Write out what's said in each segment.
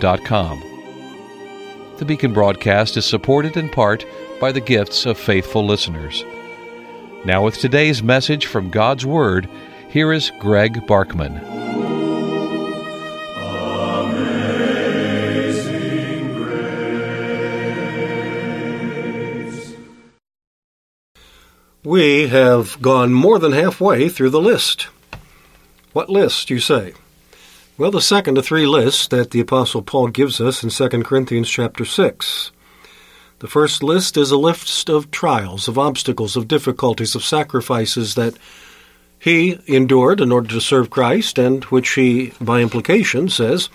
beaconbaptist.com. The Beacon broadcast is supported in part by the gifts of faithful listeners. Now, with today's message from God's Word, here is Greg Barkman. We have gone more than halfway through the list. What list, you say? Well, the second of three lists that the Apostle Paul gives us in 2 Corinthians chapter 6. The first list is a list of trials, of obstacles, of difficulties, of sacrifices that he endured in order to serve Christ, and which he, by implication, says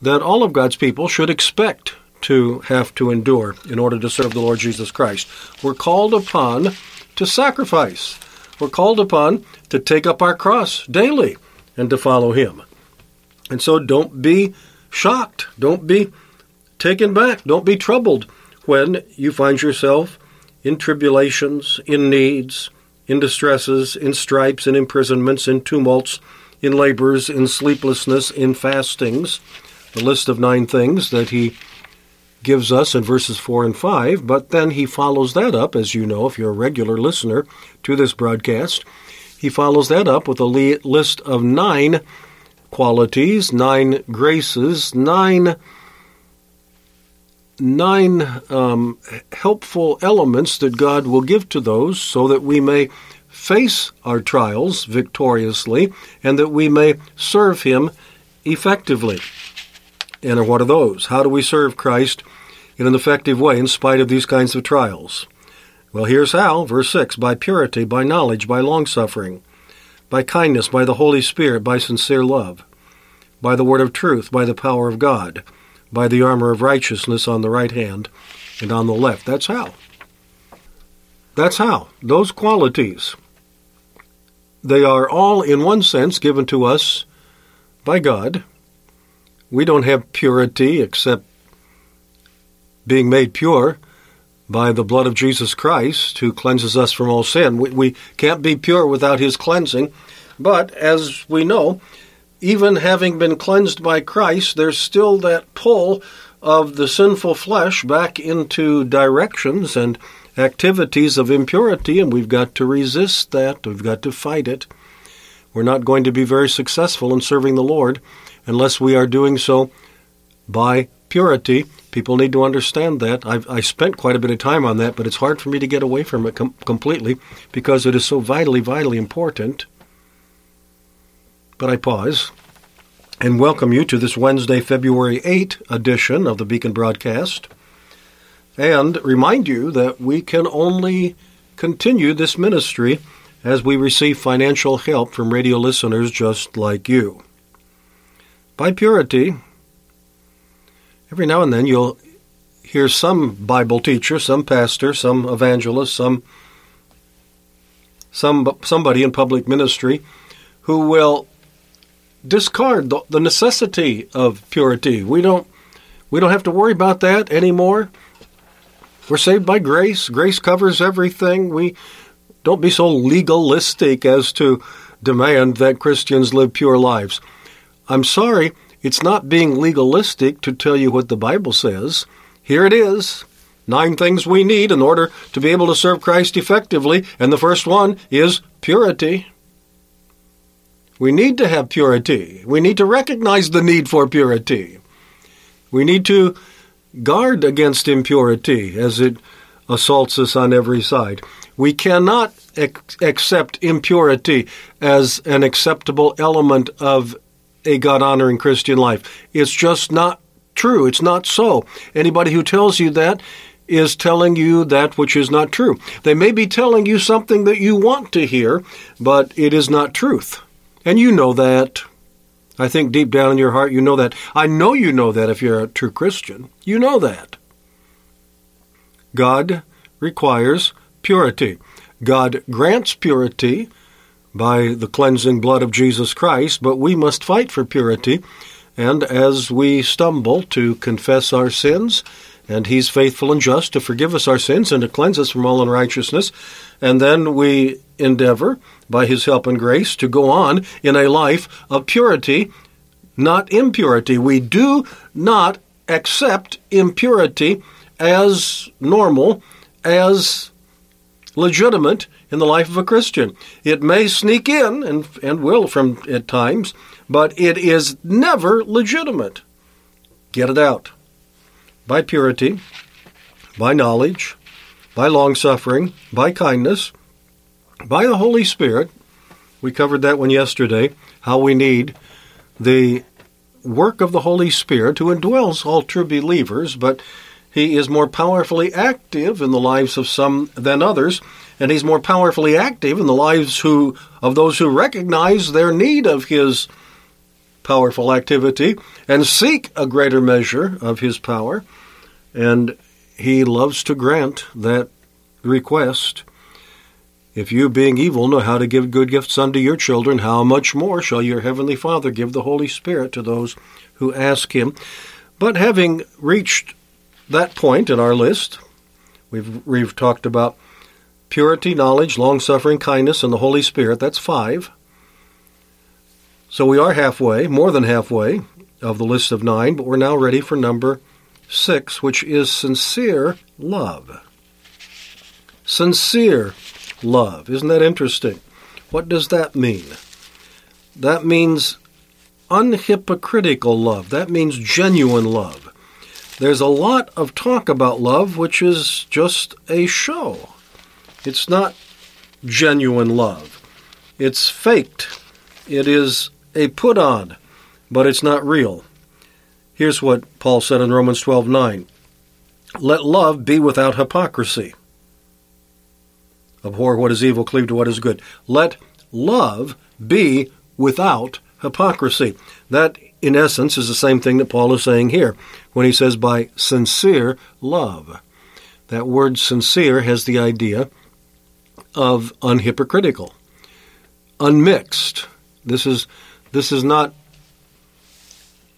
that all of God's people should expect to have to endure in order to serve the Lord Jesus Christ. We're called upon to sacrifice. We're called upon to take up our cross daily and to follow Him. And so don't be shocked. Don't be taken back. Don't be troubled when you find yourself in tribulations, in needs, in distresses, in stripes, in imprisonments, in tumults, in labors, in sleeplessness, in fastings. The list of nine things that he gives us in verses 4 and 5, but then he follows that up, as you know, if you're a regular listener to this broadcast, he follows that up with a list of nine qualities, nine graces, nine nine um, helpful elements that God will give to those so that we may face our trials victoriously and that we may serve Him effectively. And what are those? How do we serve Christ in an effective way in spite of these kinds of trials? Well, here's how. Verse 6 By purity, by knowledge, by longsuffering, by kindness, by the Holy Spirit, by sincere love, by the word of truth, by the power of God, by the armor of righteousness on the right hand and on the left. That's how. That's how. Those qualities. They are all, in one sense, given to us by God we don't have purity except being made pure by the blood of Jesus Christ, who cleanses us from all sin. We, we can't be pure without his cleansing. But as we know, even having been cleansed by Christ, there's still that pull of the sinful flesh back into directions and activities of impurity, and we've got to resist that. We've got to fight it. We're not going to be very successful in serving the Lord unless we are doing so by purity. People need to understand that. I've I spent quite a bit of time on that, but it's hard for me to get away from it com- completely because it is so vitally, vitally important. But I pause and welcome you to this Wednesday, February 8 edition of the Beacon broadcast, and remind you that we can only continue this ministry as we receive financial help from radio listeners just like you by purity, every now and then you'll hear some Bible teacher, some pastor, some evangelist, some some somebody in public ministry who will discard the, the necessity of purity. We don't we don't have to worry about that anymore. We're saved by grace. Grace covers everything. We don't be so legalistic as to demand that Christians live pure lives. I'm sorry, it's not being legalistic to tell you what the Bible says. Here it is nine things we need in order to be able to serve Christ effectively, and the first one is purity. We need to have purity. We need to recognize the need for purity. We need to guard against impurity as it assaults us on every side. We cannot ac- accept impurity as an acceptable element of a God honoring Christian life. It's just not true. It's not so. Anybody who tells you that is telling you that which is not true. They may be telling you something that you want to hear, but it is not truth. And you know that. I think deep down in your heart you know that. I know you know that if you're a true Christian. You know that. God requires purity. God grants purity by the cleansing blood of Jesus Christ, but we must fight for purity. And as we stumble to confess our sins, and He's faithful and just to forgive us our sins and to cleanse us from all unrighteousness, and then we endeavor, by His help and grace, to go on in a life of purity, not impurity. We do not accept impurity as normal, as legitimate in the life of a Christian. It may sneak in and, and will from at times, but it is never legitimate. Get it out. By purity, by knowledge, by long suffering, by kindness, by the Holy Spirit. We covered that one yesterday, how we need the work of the Holy Spirit who indwells all true believers, but he is more powerfully active in the lives of some than others, and he's more powerfully active in the lives who of those who recognize their need of his powerful activity and seek a greater measure of his power. And he loves to grant that request. If you, being evil, know how to give good gifts unto your children, how much more shall your heavenly Father give the Holy Spirit to those who ask him? But having reached that point in our list. We've, we've talked about purity, knowledge, long suffering, kindness, and the Holy Spirit. That's five. So we are halfway, more than halfway, of the list of nine, but we're now ready for number six, which is sincere love. Sincere love. Isn't that interesting? What does that mean? That means unhypocritical love. That means genuine love. There's a lot of talk about love, which is just a show. It's not genuine love. It's faked. It is a put on, but it's not real. Here's what Paul said in Romans 12:9. Let love be without hypocrisy. Abhor what is evil, cleave to what is good. Let love be without hypocrisy. That in essence, is the same thing that Paul is saying here when he says by sincere love. That word sincere has the idea of unhypocritical, unmixed. This is this is not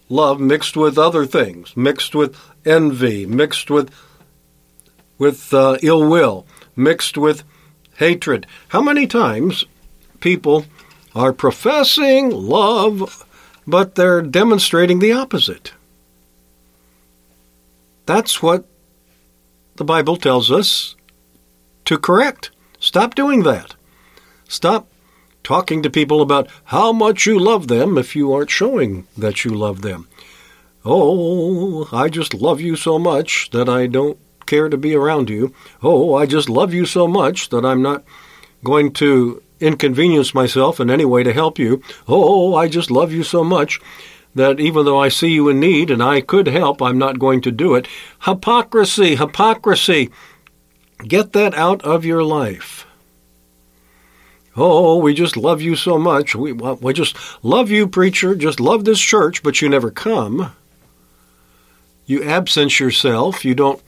love mixed with other things, mixed with envy, mixed with with uh, ill will, mixed with hatred. How many times people are professing love but they're demonstrating the opposite. That's what the Bible tells us to correct. Stop doing that. Stop talking to people about how much you love them if you aren't showing that you love them. Oh, I just love you so much that I don't care to be around you. Oh, I just love you so much that I'm not going to inconvenience myself in any way to help you. Oh, I just love you so much that even though I see you in need and I could help, I'm not going to do it. Hypocrisy, hypocrisy. Get that out of your life. Oh, we just love you so much. We, we just love you, preacher, just love this church, but you never come. You absence yourself. You don't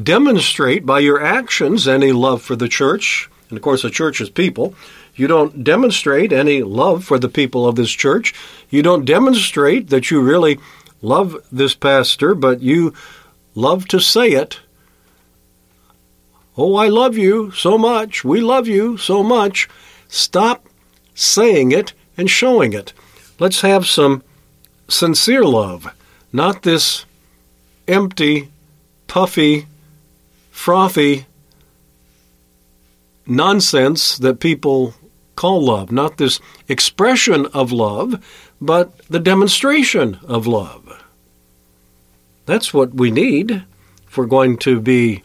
demonstrate by your actions any love for the church. And of course, the church is people. You don't demonstrate any love for the people of this church. You don't demonstrate that you really love this pastor, but you love to say it. Oh, I love you so much. We love you so much. Stop saying it and showing it. Let's have some sincere love, not this empty, puffy, frothy nonsense that people call love, not this expression of love, but the demonstration of love. That's what we need if we're going to be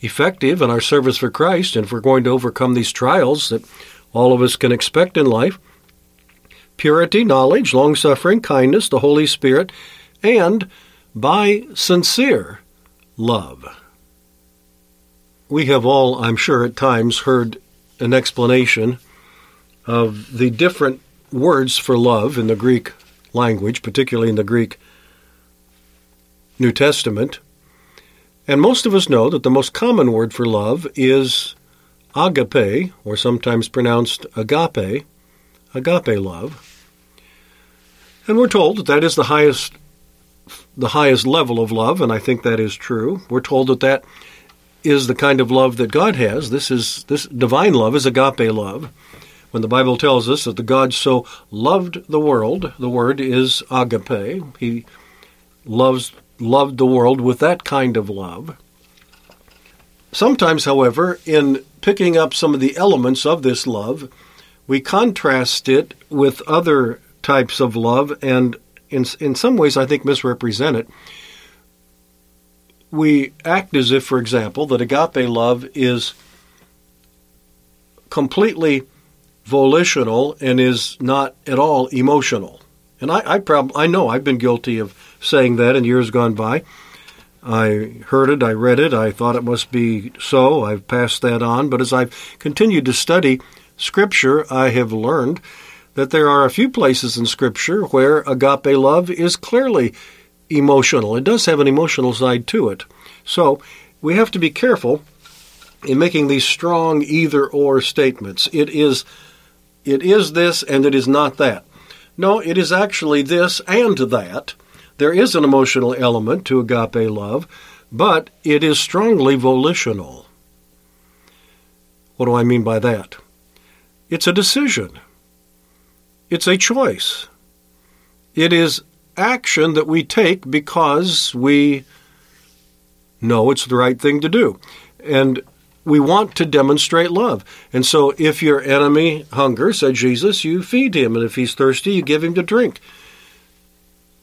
effective in our service for Christ and if we're going to overcome these trials that all of us can expect in life. Purity, knowledge, long suffering, kindness, the Holy Spirit, and by sincere love. We have all, I'm sure, at times heard an explanation of the different words for love in the Greek language, particularly in the Greek New Testament. And most of us know that the most common word for love is agape, or sometimes pronounced agape, agape love. And we're told that that is the highest the highest level of love, and I think that is true. We're told that that is the kind of love that God has. This is this divine love is agape love. When the Bible tells us that the God so loved the world, the word is agape. He loves loved the world with that kind of love. Sometimes, however, in picking up some of the elements of this love, we contrast it with other types of love and in, in some ways I think misrepresent it. We act as if, for example, that agape love is completely volitional and is not at all emotional. And I, I, prob- I know I've been guilty of saying that in years gone by. I heard it, I read it, I thought it must be so, I've passed that on. But as I've continued to study Scripture, I have learned that there are a few places in Scripture where agape love is clearly emotional. It does have an emotional side to it. So we have to be careful in making these strong either or statements. It is it is this and it is not that. No, it is actually this and that. There is an emotional element to agape love, but it is strongly volitional. What do I mean by that? It's a decision. It's a choice. It is action that we take because we know it's the right thing to do. And we want to demonstrate love. And so if your enemy hunger, said Jesus, you feed him. And if he's thirsty, you give him to drink.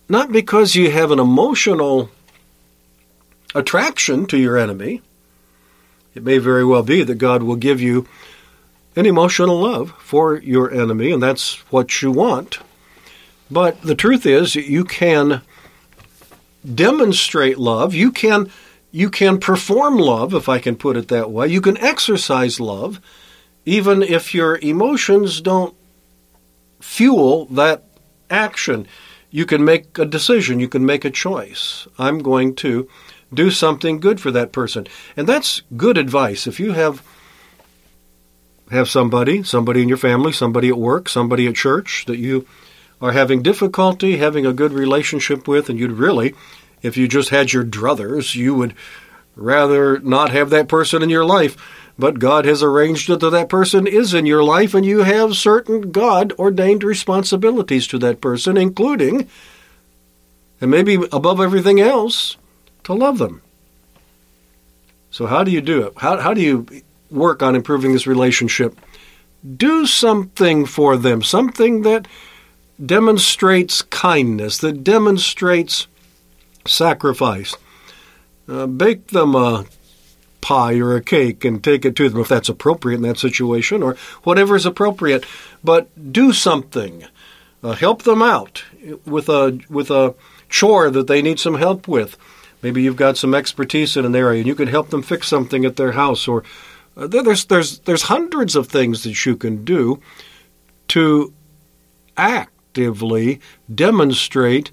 Not because you have an emotional attraction to your enemy. It may very well be that God will give you an emotional love for your enemy, and that's what you want. But the truth is, you can demonstrate love. You can you can perform love, if I can put it that way. You can exercise love, even if your emotions don't fuel that action. You can make a decision. You can make a choice. I'm going to do something good for that person, and that's good advice. If you have have somebody, somebody in your family, somebody at work, somebody at church that you are having difficulty having a good relationship with, and you'd really, if you just had your druthers, you would rather not have that person in your life. But God has arranged it that that person is in your life, and you have certain God ordained responsibilities to that person, including, and maybe above everything else, to love them. So, how do you do it? How, how do you work on improving this relationship, do something for them, something that demonstrates kindness, that demonstrates sacrifice. Uh, bake them a pie or a cake and take it to them if that's appropriate in that situation, or whatever is appropriate. But do something. Uh, help them out with a with a chore that they need some help with. Maybe you've got some expertise in an area and you can help them fix something at their house or uh, there's there's there's hundreds of things that you can do to actively demonstrate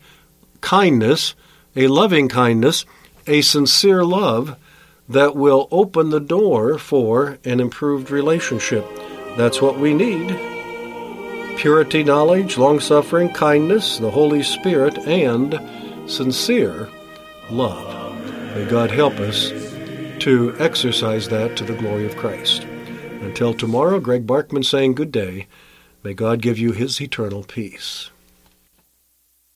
kindness, a loving kindness, a sincere love that will open the door for an improved relationship. That's what we need. Purity, knowledge, long suffering, kindness, the Holy Spirit, and sincere love. May God help us to exercise that to the glory of Christ. Until tomorrow, Greg Barkman saying good day. May God give you his eternal peace.